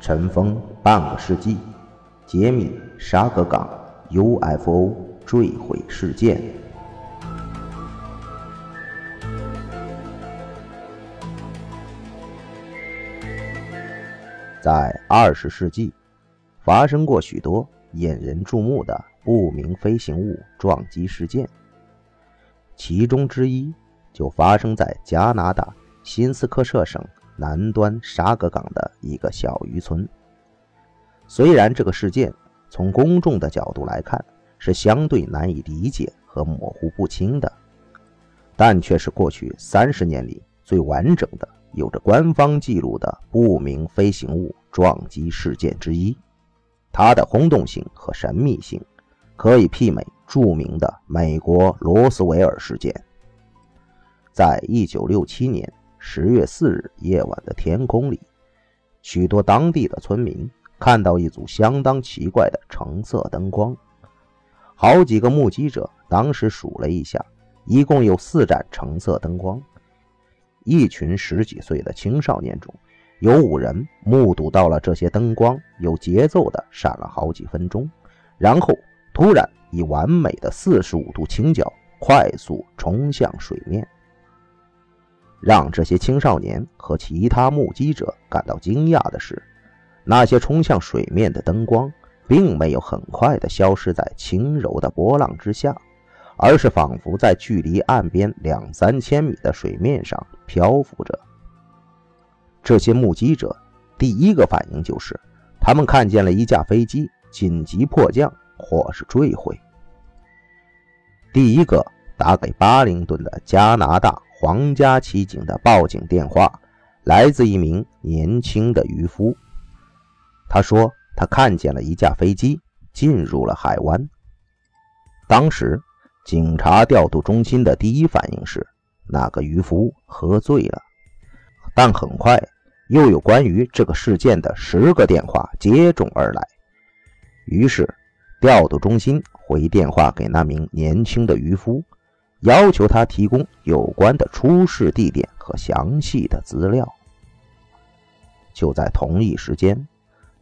尘封半个世纪，揭秘沙格港 UFO 坠毁事件。在二十世纪，发生过许多引人注目的不明飞行物撞击事件，其中之一就发生在加拿大新斯科舍省。南端沙格港的一个小渔村。虽然这个事件从公众的角度来看是相对难以理解和模糊不清的，但却是过去三十年里最完整的、有着官方记录的不明飞行物撞击事件之一。它的轰动性和神秘性可以媲美著名的美国罗斯维尔事件。在一九六七年。十月四日夜晚的天空里，许多当地的村民看到一组相当奇怪的橙色灯光。好几个目击者当时数了一下，一共有四盏橙色灯光。一群十几岁的青少年中，有五人目睹到了这些灯光有节奏的闪了好几分钟，然后突然以完美的四十五度倾角快速冲向水面。让这些青少年和其他目击者感到惊讶的是，那些冲向水面的灯光并没有很快地消失在轻柔的波浪之下，而是仿佛在距离岸边两三千米的水面上漂浮着。这些目击者第一个反应就是，他们看见了一架飞机紧急迫降或是坠毁。第一个打给巴灵顿的加拿大。皇家骑警的报警电话来自一名年轻的渔夫。他说，他看见了一架飞机进入了海湾。当时，警察调度中心的第一反应是那个渔夫喝醉了。但很快，又有关于这个事件的十个电话接踵而来。于是，调度中心回电话给那名年轻的渔夫。要求他提供有关的出事地点和详细的资料。就在同一时间，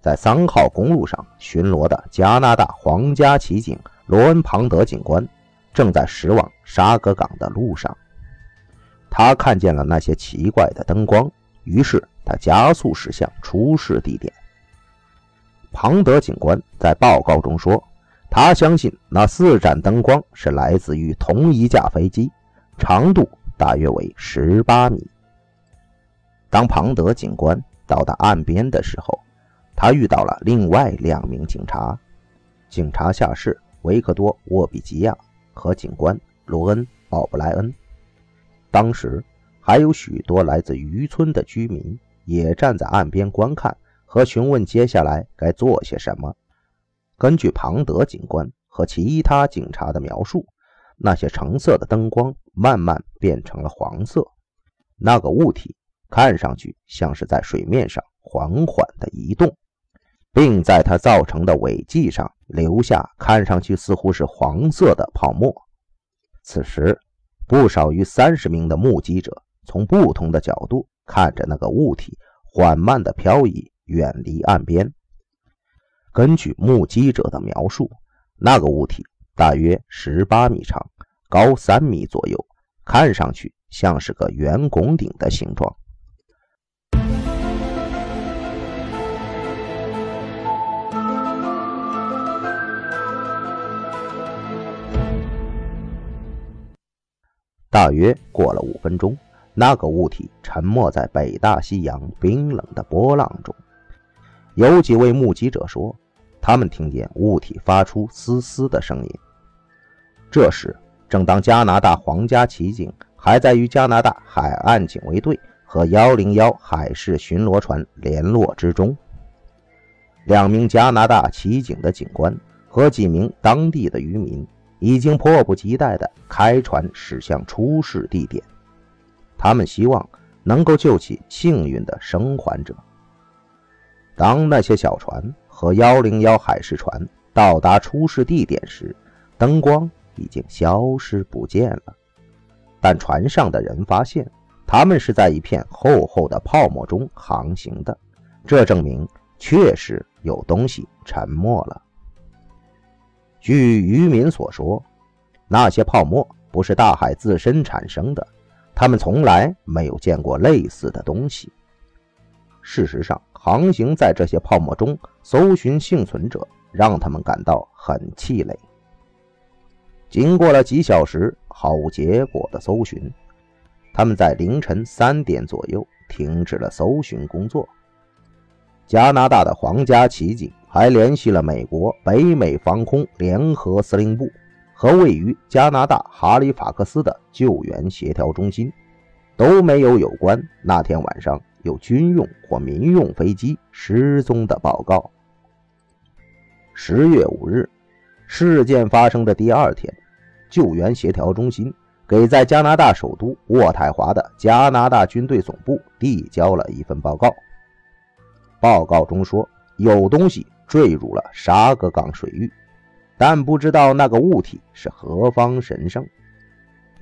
在三号公路上巡逻的加拿大皇家骑警罗恩·庞德警官正在驶往沙格港的路上。他看见了那些奇怪的灯光，于是他加速驶向出事地点。庞德警官在报告中说。他相信那四盏灯光是来自于同一架飞机，长度大约为十八米。当庞德警官到达岸边的时候，他遇到了另外两名警察，警察下士维克多·沃比吉亚和警官罗恩·奥布莱恩。当时还有许多来自渔村的居民也站在岸边观看和询问接下来该做些什么。根据庞德警官和其他警察的描述，那些橙色的灯光慢慢变成了黄色。那个物体看上去像是在水面上缓缓地移动，并在它造成的尾迹上留下看上去似乎是黄色的泡沫。此时，不少于三十名的目击者从不同的角度看着那个物体缓慢地漂移，远离岸边。根据目击者的描述，那个物体大约十八米长，高三米左右，看上去像是个圆拱顶的形状。大约过了五分钟，那个物体沉没在北大西洋冰冷的波浪中。有几位目击者说，他们听见物体发出嘶嘶的声音。这时，正当加拿大皇家骑警还在与加拿大海岸警卫队和101海事巡逻船联络之中，两名加拿大骑警的警官和几名当地的渔民已经迫不及待地开船驶向出事地点，他们希望能够救起幸运的生还者。当那些小船和幺零幺海事船到达出事地点时，灯光已经消失不见了。但船上的人发现，他们是在一片厚厚的泡沫中航行的，这证明确实有东西沉没了。据渔民所说，那些泡沫不是大海自身产生的，他们从来没有见过类似的东西。事实上，航行在这些泡沫中搜寻幸存者，让他们感到很气馁。经过了几小时毫无结果的搜寻，他们在凌晨三点左右停止了搜寻工作。加拿大的皇家骑警还联系了美国北美防空联合司令部和位于加拿大哈利法克斯的救援协调中心，都没有有关那天晚上有军用或民用飞机失踪的报告。十月五日，事件发生的第二天，救援协调中心给在加拿大首都渥太华的加拿大军队总部递交了一份报告。报告中说，有东西坠入了沙格港水域，但不知道那个物体是何方神圣。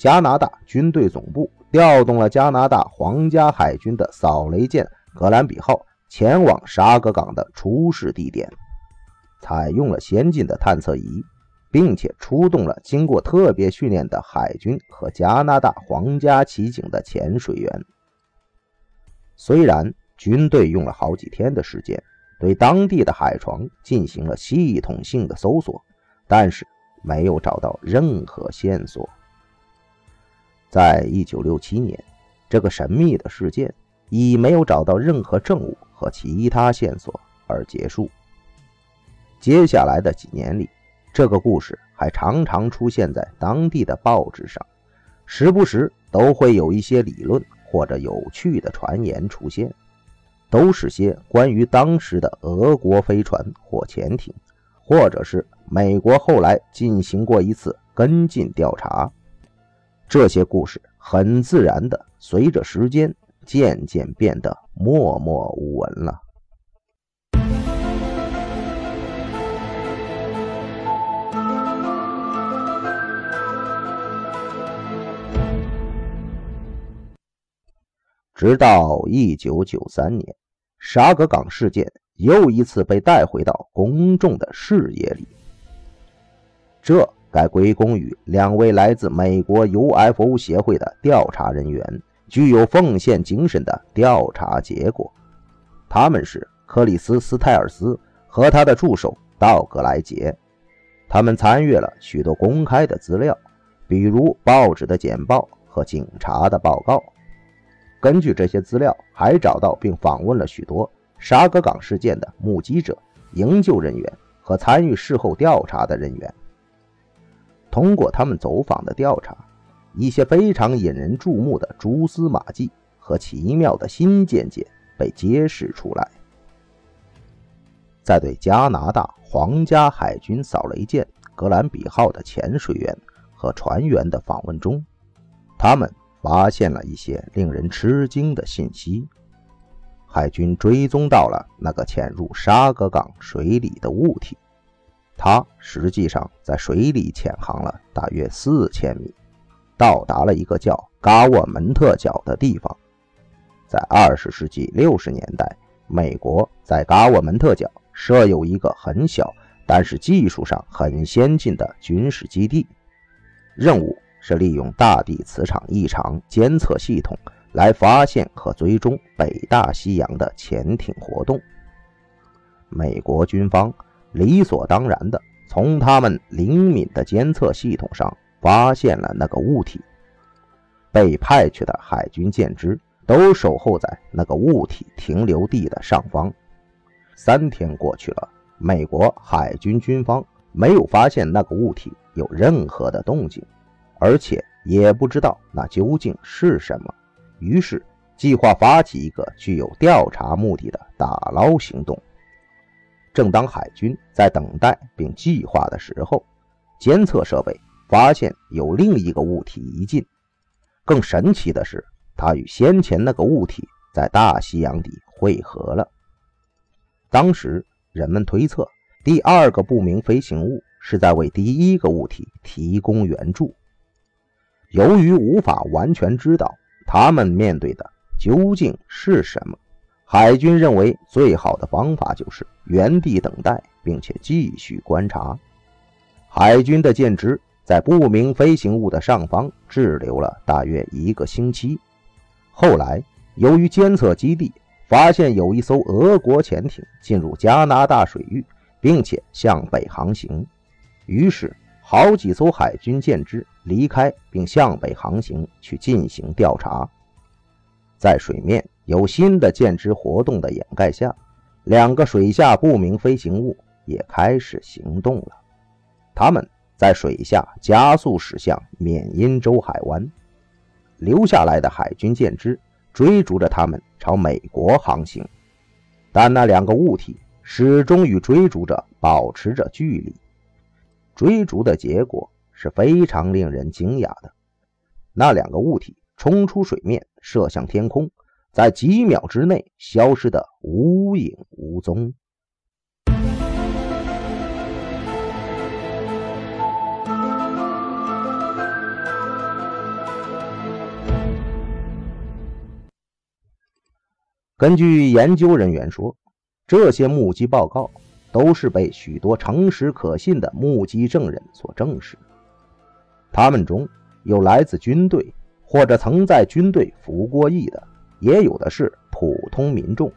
加拿大军队总部调动了加拿大皇家海军的扫雷舰“格兰比号”前往沙格港的出事地点，采用了先进的探测仪，并且出动了经过特别训练的海军和加拿大皇家骑警的潜水员。虽然。军队用了好几天的时间，对当地的海床进行了系统性的搜索，但是没有找到任何线索。在一九六七年，这个神秘的事件以没有找到任何证物和其他线索而结束。接下来的几年里，这个故事还常常出现在当地的报纸上，时不时都会有一些理论或者有趣的传言出现。都是些关于当时的俄国飞船或潜艇，或者是美国后来进行过一次跟进调查。这些故事很自然的随着时间渐渐变得默默无闻了。直到一九九三年。沙格港事件又一次被带回到公众的视野里，这该归功于两位来自美国 UFO 协会的调查人员具有奉献精神的调查结果。他们是克里斯·斯泰尔斯和他的助手道格莱杰。他们参阅了许多公开的资料，比如报纸的简报和警察的报告。根据这些资料，还找到并访问了许多沙格港事件的目击者、营救人员和参与事后调查的人员。通过他们走访的调查，一些非常引人注目的蛛丝马迹和奇妙的新见解被揭示出来。在对加拿大皇家海军扫雷舰“格兰比号”的潜水员和船员的访问中，他们。发现了一些令人吃惊的信息。海军追踪到了那个潜入沙格港水里的物体，它实际上在水里潜航了大约四千米，到达了一个叫嘎沃门特角的地方。在二十世纪六十年代，美国在嘎沃门特角设有一个很小但是技术上很先进的军事基地，任务。是利用大地磁场异常监测系统来发现和追踪北大西洋的潜艇活动。美国军方理所当然的从他们灵敏的监测系统上发现了那个物体。被派去的海军舰只都守候在那个物体停留地的上方。三天过去了，美国海军军方没有发现那个物体有任何的动静。而且也不知道那究竟是什么，于是计划发起一个具有调查目的的打捞行动。正当海军在等待并计划的时候，监测设备发现有另一个物体移近。更神奇的是，它与先前那个物体在大西洋底汇合了。当时人们推测，第二个不明飞行物是在为第一个物体提供援助。由于无法完全知道他们面对的究竟是什么，海军认为最好的方法就是原地等待，并且继续观察。海军的舰只在不明飞行物的上方滞留了大约一个星期。后来，由于监测基地发现有一艘俄国潜艇进入加拿大水域，并且向北航行，于是好几艘海军舰只离开并向北航行去进行调查。在水面有新的舰只活动的掩盖下，两个水下不明飞行物也开始行动了。他们在水下加速驶向缅因州海湾，留下来的海军舰只追逐着他们朝美国航行，但那两个物体始终与追逐者保持着距离。追逐的结果是非常令人惊讶的，那两个物体。冲出水面，射向天空，在几秒之内消失的无影无踪。根据研究人员说，这些目击报告都是被许多诚实可信的目击证人所证实，他们中有来自军队。或者曾在军队服过役的，也有的是普通民众，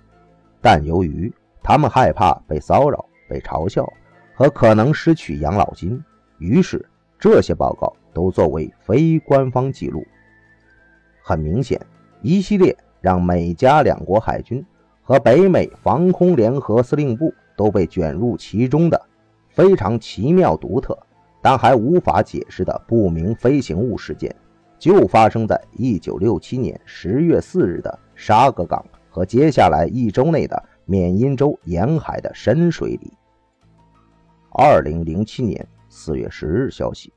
但由于他们害怕被骚扰、被嘲笑和可能失去养老金，于是这些报告都作为非官方记录。很明显，一系列让美加两国海军和北美防空联合司令部都被卷入其中的非常奇妙、独特，但还无法解释的不明飞行物事件。就发生在一九六七年十月四日的沙格港和接下来一周内的缅因州沿海的深水里。二零零七年四月十日消息，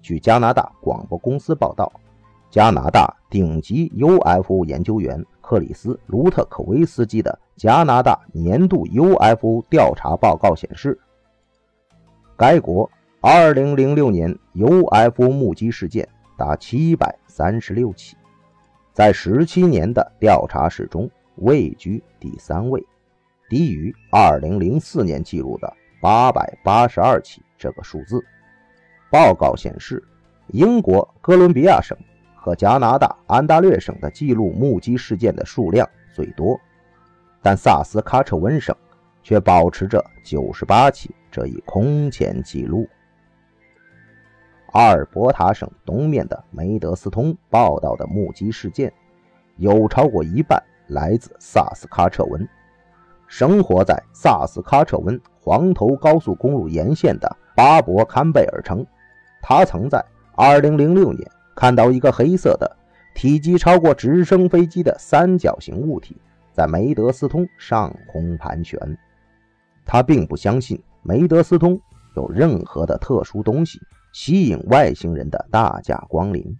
据加拿大广播公司报道，加拿大顶级 UFO 研究员克里斯·卢特科维斯基的加拿大年度 UFO 调查报告显示，该国二零零六年 UFO 目击事件。达七百三十六起，在十七年的调查史中位居第三位，低于二零零四年记录的八百八十二起这个数字。报告显示，英国哥伦比亚省和加拿大安大略省的记录目击事件的数量最多，但萨斯喀彻温省却保持着九十八起这一空前记录。阿尔伯塔省东面的梅德斯通报道的目击事件，有超过一半来自萨斯喀彻温。生活在萨斯喀彻温黄头高速公路沿线的巴博坎贝尔称，他曾在2006年看到一个黑色的、体积超过直升飞机的三角形物体在梅德斯通上空盘旋。他并不相信梅德斯通有任何的特殊东西。吸引外星人的大驾光临。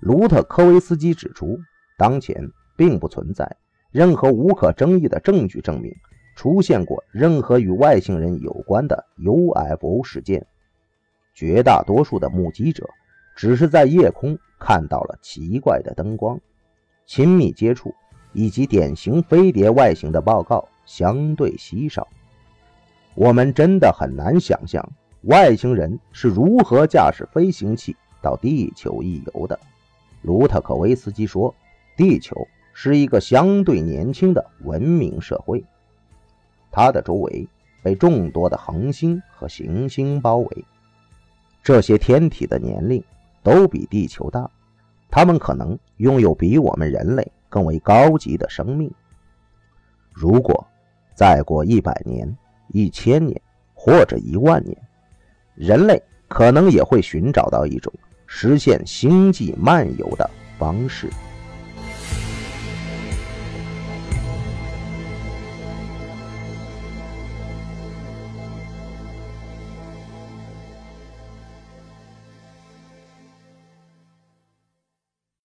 卢特科维斯基指出，当前并不存在任何无可争议的证据证明出现过任何与外星人有关的 UFO 事件。绝大多数的目击者只是在夜空看到了奇怪的灯光、亲密接触以及典型飞碟外形的报告相对稀少。我们真的很难想象。外星人是如何驾驶飞行器到地球一游的？卢特科维斯基说：“地球是一个相对年轻的文明社会，它的周围被众多的恒星和行星包围。这些天体的年龄都比地球大，它们可能拥有比我们人类更为高级的生命。如果再过一百年、一千年或者一万年，人类可能也会寻找到一种实现星际漫游的方式。